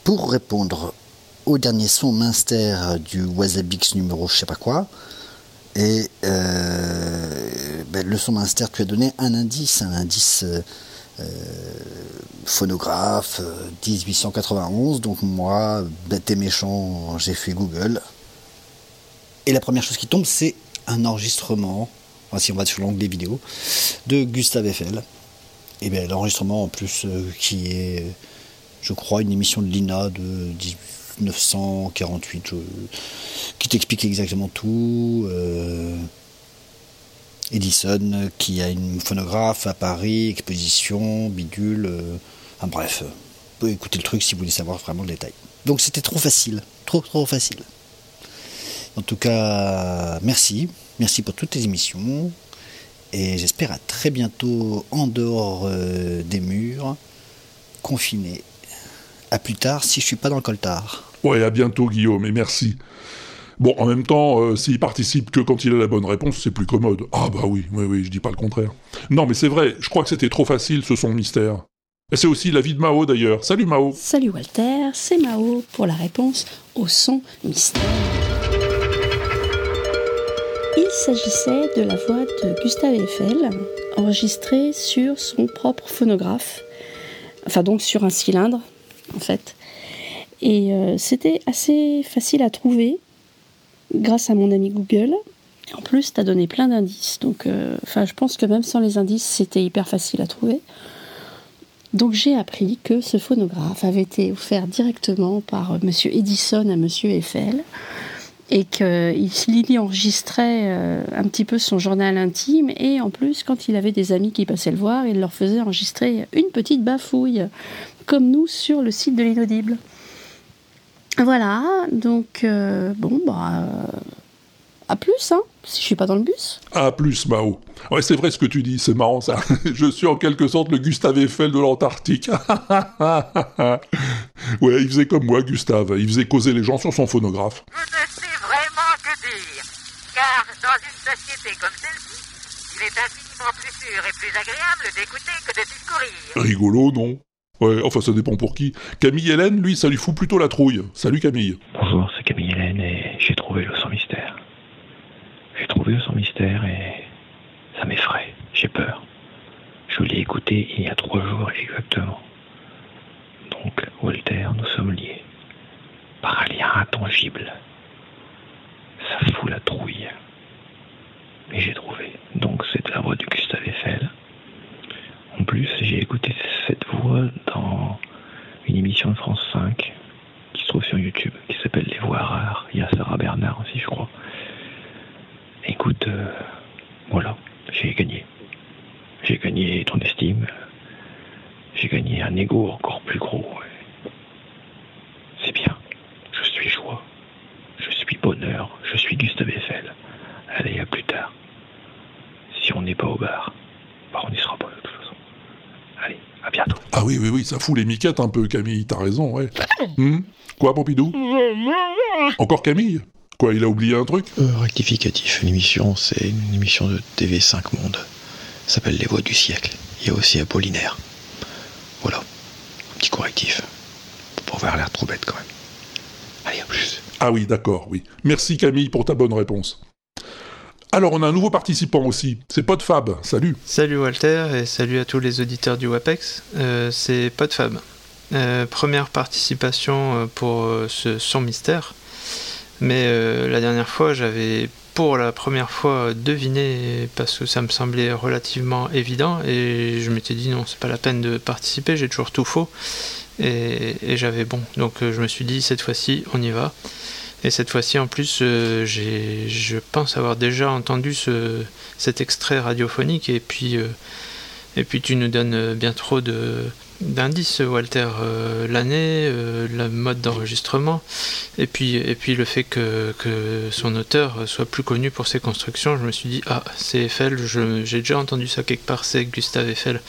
pour répondre au dernier son Minster du Wasabix numéro je sais pas quoi. Et euh, ben, le son Minster, tu as donné un indice, un indice euh, euh, phonographe, euh, 1891. Donc moi, bête et méchant, j'ai fait Google. Et la première chose qui tombe, c'est un enregistrement, enfin, si on va sur l'onglet vidéo, de Gustave Eiffel. Et bien l'enregistrement en plus euh, qui est, je crois, une émission de l'INA de 1948, euh, qui t'explique exactement tout. euh, Edison qui a une phonographe à Paris, exposition, bidule, euh, enfin bref, vous pouvez écouter le truc si vous voulez savoir vraiment le détail. Donc c'était trop facile, trop trop facile. En tout cas, merci, merci pour toutes tes émissions, et j'espère à très bientôt en dehors euh, des murs, confiné. À plus tard si je suis pas dans le coltard. Ouais, à bientôt Guillaume, et merci. Bon, en même temps, euh, s'il participe que quand il a la bonne réponse, c'est plus commode. Ah bah oui, oui, oui, je dis pas le contraire. Non, mais c'est vrai, je crois que c'était trop facile ce son mystère. Et c'est aussi l'avis de Mao d'ailleurs. Salut Mao Salut Walter, c'est Mao pour la réponse au son mystère. Il s'agissait de la voix de Gustave Eiffel, enregistrée sur son propre phonographe, enfin donc sur un cylindre en fait. Et euh, c'était assez facile à trouver grâce à mon ami Google. En plus, tu as donné plein d'indices, donc euh, je pense que même sans les indices, c'était hyper facile à trouver. Donc j'ai appris que ce phonographe avait été offert directement par euh, Monsieur Edison à Monsieur Eiffel et qu'il y enregistrait euh, un petit peu son journal intime et en plus quand il avait des amis qui passaient le voir, il leur faisait enregistrer une petite bafouille comme nous sur le site de l'inaudible. Voilà, donc euh, bon bah euh, à plus hein, si je suis pas dans le bus. À plus Mao. Ouais, c'est vrai ce que tu dis, c'est marrant ça. [LAUGHS] je suis en quelque sorte le Gustave Eiffel de l'Antarctique. [LAUGHS] ouais, il faisait comme moi, Gustave. Il faisait causer les gens sur son phonographe. Je ne sais vraiment que dire. Car dans une société comme celle-ci, il est infiniment plus sûr et plus agréable d'écouter que de discourir. Rigolo, non? Ouais, enfin ça dépend pour qui. Camille Hélène, lui, ça lui fout plutôt la trouille. Salut Camille. Bonjour, c'est Camille Hélène et j'ai trouvé le sang mystère. J'ai trouvé le sang mystère et ça m'effraie, j'ai peur. Je l'ai écouté il y a trois jours exactement. Donc, Walter, nous sommes liés par un lien intangible. Ça fout la trouille. Mais j'ai trouvé. Donc, c'est la voix du Gustave Eiffel. En plus, j'ai écouté cette voix dans une émission de France 5 qui se trouve sur YouTube, qui s'appelle Les Voix Rares. Il y a Sarah Bernard aussi, je crois. Écoute, euh, voilà, j'ai gagné. J'ai gagné ton estime. J'ai gagné un ego encore plus gros. C'est bien. Je suis joie. Je suis bonheur. Je suis Gustave Eiffel. Allez, à plus tard. Si on n'est pas au bar, bah on n'y sera pas de toute façon. Allez, à bientôt. Ah oui, oui, oui, ça fout les miquettes un peu, Camille, t'as raison, ouais. Hmm Quoi, Pompidou? Encore Camille? Quoi, il a oublié un truc? Euh, rectificatif, l'émission, c'est une émission de TV5 Monde. Ça s'appelle Les Voix du siècle. Il y a aussi Apollinaire. Voilà, un petit correctif. Pour pas avoir l'air trop bête quand même. Allez, à plus. Ah oui, d'accord, oui. Merci Camille pour ta bonne réponse. Alors, on a un nouveau participant aussi. C'est Podfab. Salut. Salut Walter et salut à tous les auditeurs du WAPEX. Euh, c'est Podfab. Euh, première participation euh, pour euh, ce son mystère. Mais la dernière fois, j'avais pour la première fois deviné parce que ça me semblait relativement évident et je m'étais dit non, c'est pas la peine de participer, j'ai toujours tout faux. Et, j'avais bon. Donc je me suis dit cette fois-ci, on y va. Et cette fois-ci, en plus, euh, j'ai- je pense avoir déjà entendu ce, cet extrait radiophonique. Et puis, euh, et puis tu nous donnes euh, bien trop de, d'indices, Walter. L'année, le mode d'enregistrement. Et puis, et puis le fait que, son auteur soit plus connu pour ses constructions. Je me suis dit, ah, c'est Eiffel, j'ai déjà entendu ça quelque part, c'est Gustave Eiffel.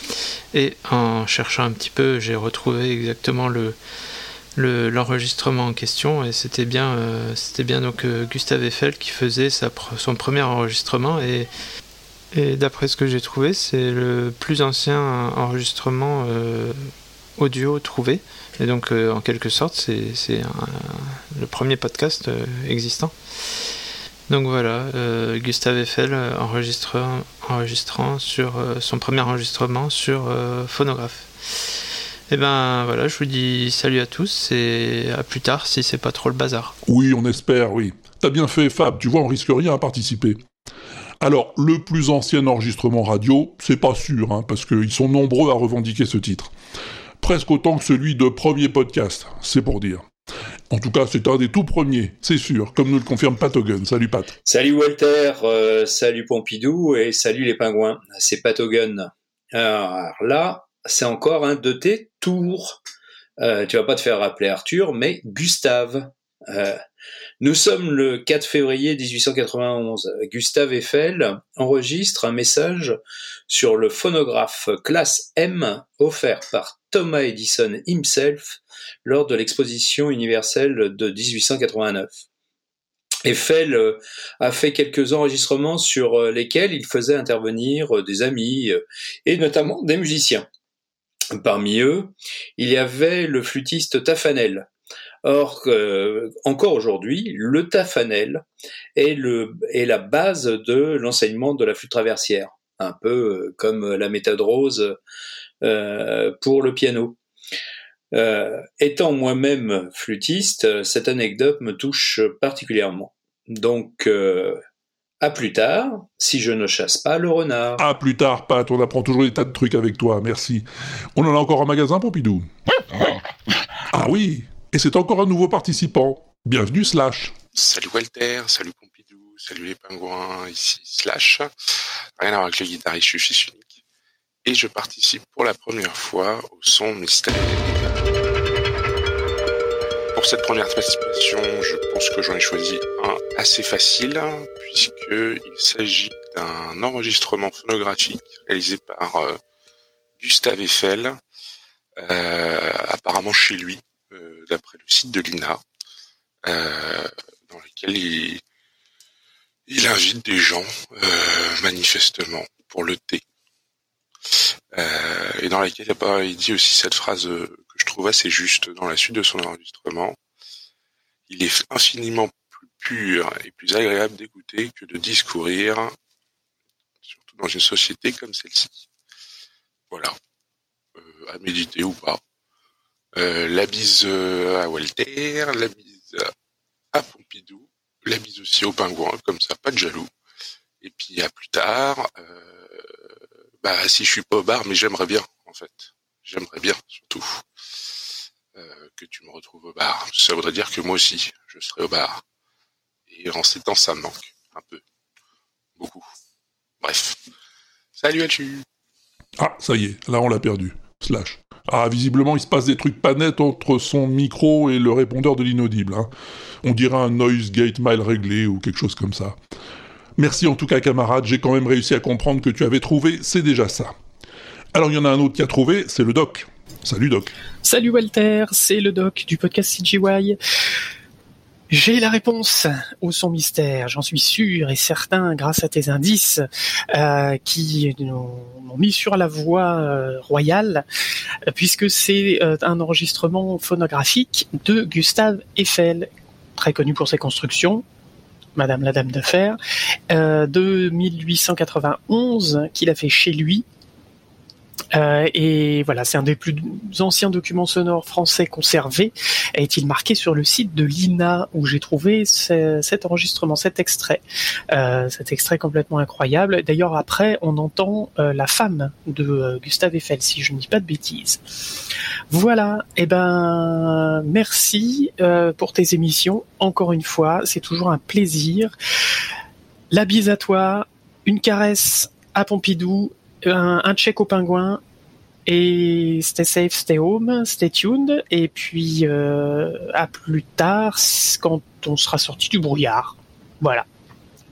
Et en cherchant un petit peu, j'ai retrouvé exactement le le- l'enregistrement en question. Et c'était bien euh, donc euh, Gustave Eiffel qui faisait son premier enregistrement. Et d'après ce que j'ai trouvé c'est le plus ancien enregistrement euh, audio trouvé. Et donc en quelque sorte c'est le premier podcast existant. Donc voilà, Gustave Eiffel enregistrant, enregistrant sur son premier enregistrement sur phonographe. Et ben voilà, je vous dis salut à tous et à plus tard si c'est pas trop le bazar. Oui, on espère, oui. T'as bien fait, Fab, tu vois, on risque rien à participer. Alors, le plus ancien enregistrement radio, c'est pas sûr, hein, parce qu'ils sont nombreux à revendiquer ce titre. Presque autant que celui de premier podcast, c'est pour dire. En tout cas, c'est un des tout premiers, c'est sûr, comme nous le confirme Pat Hogan. Salut Pat. Salut Walter, euh, salut Pompidou et salut les pingouins. C'est Pat Hogan. Alors là, c'est encore un de tes tours. Euh, tu vas pas te faire rappeler Arthur, mais Gustave. Euh, nous sommes le 4 février 1891. Gustave Eiffel enregistre un message sur le phonographe classe M offert par Thomas Edison himself lors de l'exposition universelle de 1889. Eiffel euh, a fait quelques enregistrements sur euh, lesquels il faisait intervenir des amis et notamment des musiciens. Parmi eux, il y avait le flûtiste Tafanel. Or, euh, encore aujourd'hui, le tafanel est, le, la base de l'enseignement de la flûte traversière, un peu comme la méthode rose euh, pour le piano. Euh, étant moi-même flûtiste, cette anecdote me touche particulièrement. Donc, euh, à plus tard, si je ne chasse pas le renard. À plus tard, Pat, on apprend toujours des tas de trucs avec toi, merci. On en a encore en magasin, Pompidou Ah oui, et c'est encore un nouveau participant. Bienvenue, Slash. Salut Walter, salut Pompidou, salut les pingouins, ici Slash. Rien à voir avec le guitariste, je suis unique. Et je participe pour la première fois au son mystère. Cette première participation, je pense que j'en ai choisi un assez facile, puisqu'il s'agit d'un enregistrement phonographique réalisé par euh, Gustave Eiffel, euh, apparemment chez lui, euh, d'après le site de l'INA, dans lequel il, il invite des gens, manifestement, pour le thé. Et dans laquelle il dit aussi cette phrase que je trouve assez juste dans la suite de son enregistrement. Il est infiniment plus pur et plus agréable d'écouter que de discourir, surtout dans une société comme celle-ci. Voilà. Euh, à méditer ou pas. Euh, la bise à Walter, la bise à Pompidou, la bise aussi aux pingouins, comme ça, pas de jaloux. Et puis à plus tard, euh, bah si je suis pas au bar, mais j'aimerais bien en fait, j'aimerais bien surtout euh, que tu me retrouves au bar. Ça voudrait dire que moi aussi, je serai au bar. Et en ces temps, ça me manque un peu, beaucoup. Bref, salut à tu. Ah, ça y est, là on l'a perdu. Slash. Ah, visiblement, il se passe des trucs pas nets entre son micro et le répondeur de l'inaudible. Hein. On dirait un noise gate mal réglé ou quelque chose comme ça. Merci en tout cas, camarade, j'ai quand même réussi à comprendre que tu avais trouvé, c'est déjà ça. Alors il y en a un autre qui a trouvé, c'est le doc. Salut doc. Salut Walter, c'est le doc du podcast CGY. J'ai la réponse au son mystère, j'en suis sûr et certain, grâce à tes indices euh, qui m'ont mis sur la voie euh, royale, puisque c'est euh, un enregistrement phonographique de Gustave Eiffel, très connu pour ses constructions, Madame la Dame de Fer, euh, de 1891 qu'il a fait chez lui. Euh, et voilà, c'est un des plus anciens documents sonores français conservés. Est-il marqué sur le site de l'INA où j'ai trouvé ce- cet enregistrement, cet extrait, euh, cet extrait complètement incroyable. D'ailleurs, après, on entend euh, la femme de euh, Gustave Eiffel, si je ne dis pas de bêtises. Voilà. Eh ben, merci euh, pour tes émissions. Encore une fois, c'est toujours un plaisir. La bise à toi, une caresse à Pompidou, un, un check au pingouin. Et stay safe, stay home, stay tuned. Et puis euh, à plus tard quand on sera sorti du brouillard. Voilà.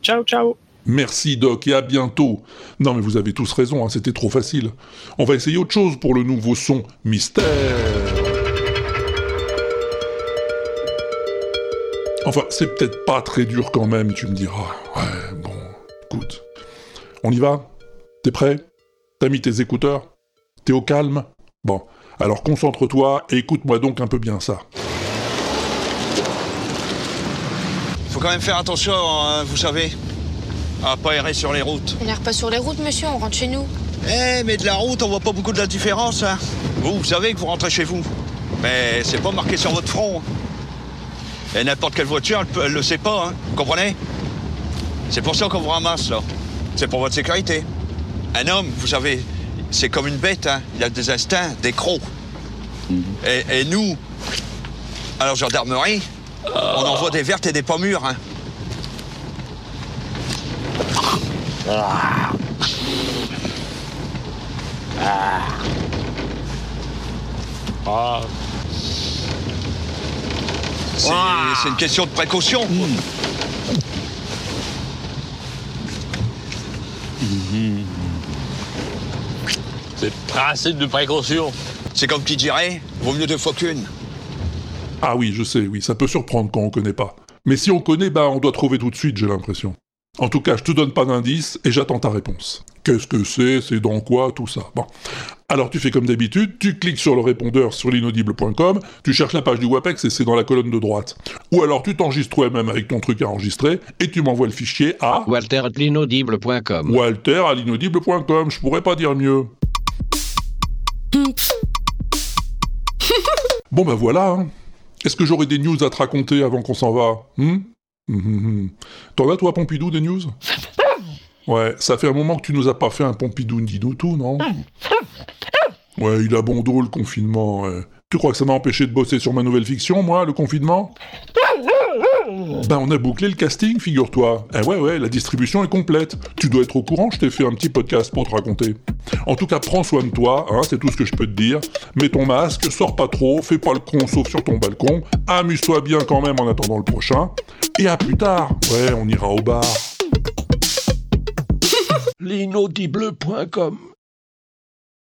Ciao, ciao. Merci Doc et à bientôt. Non mais vous avez tous raison, hein, c'était trop facile. On va essayer autre chose pour le nouveau son mystère. Enfin, c'est peut-être pas très dur quand même, tu me diras. Ouais, bon, écoute. On y va? T'es prêt? T'as mis tes écouteurs? T'es au calme? Bon, alors concentre-toi et écoute-moi donc un peu bien ça. Faut quand même faire attention, hein, vous savez, à pas errer sur les routes. On n'erre pas sur les routes, monsieur, on rentre chez nous. Eh, mais de la route, on voit pas beaucoup de la différence. Hein. Vous, vous savez que vous rentrez chez vous. Mais c'est pas marqué sur votre front. hein. Et n'importe quelle voiture, elle, peut- elle le sait pas, hein. Vous comprenez? C'est pour ça qu'on vous ramasse, là. C'est pour votre sécurité. Un homme, vous savez, c'est comme une bête, hein. Il a des instincts, des crocs. Et, et nous, à la gendarmerie, on envoie des vertes et des pas mûres, hein. C'est c'est une question de précaution. C'est principe de précaution. C'est comme qui dirait, vaut mieux deux fois qu'une. Ah oui, je sais, oui, ça peut surprendre quand on connaît pas. Mais si on connaît, bah on doit trouver tout de suite, j'ai l'impression. En tout cas, je te donne pas d'indice et j'attends ta réponse. Qu'est-ce que c'est C'est dans quoi Tout ça. Bon. Alors tu fais comme d'habitude, tu cliques sur le répondeur sur l'inaudible.com, tu cherches la page du WAPEX et c'est dans la colonne de droite. Ou alors tu t'enregistres toi-même avec ton truc à enregistrer et tu m'envoies le fichier à walter.l'inaudible.com. walter à l'inaudible.com, je pourrais pas dire mieux. Bon bah voilà, hein. Est-ce que j'aurai des news à te raconter avant qu'on s'en va hmm? Hum, hum. T'en as toi Pompidou des news? Ouais, ça fait un moment que tu nous as pas fait un Pompidou dis-nous tout, non? Ouais, il a bon dos le confinement. ouais. Tu crois que ça m'a empêché de bosser sur ma nouvelle fiction, moi, le confinement? Ben, on a bouclé le casting, figure-toi. Eh ouais, ouais, la distribution est complète. Tu dois être au courant, je t'ai fait un petit podcast pour te raconter. En tout cas, prends soin de toi, hein, c'est tout ce que je peux te dire. Mets ton masque, sors pas trop, fais pas le con sauf sur ton balcon. Amuse-toi bien quand même en attendant le prochain. Et à plus tard. Ouais, on ira au bar. [LAUGHS] L'inaudible.com.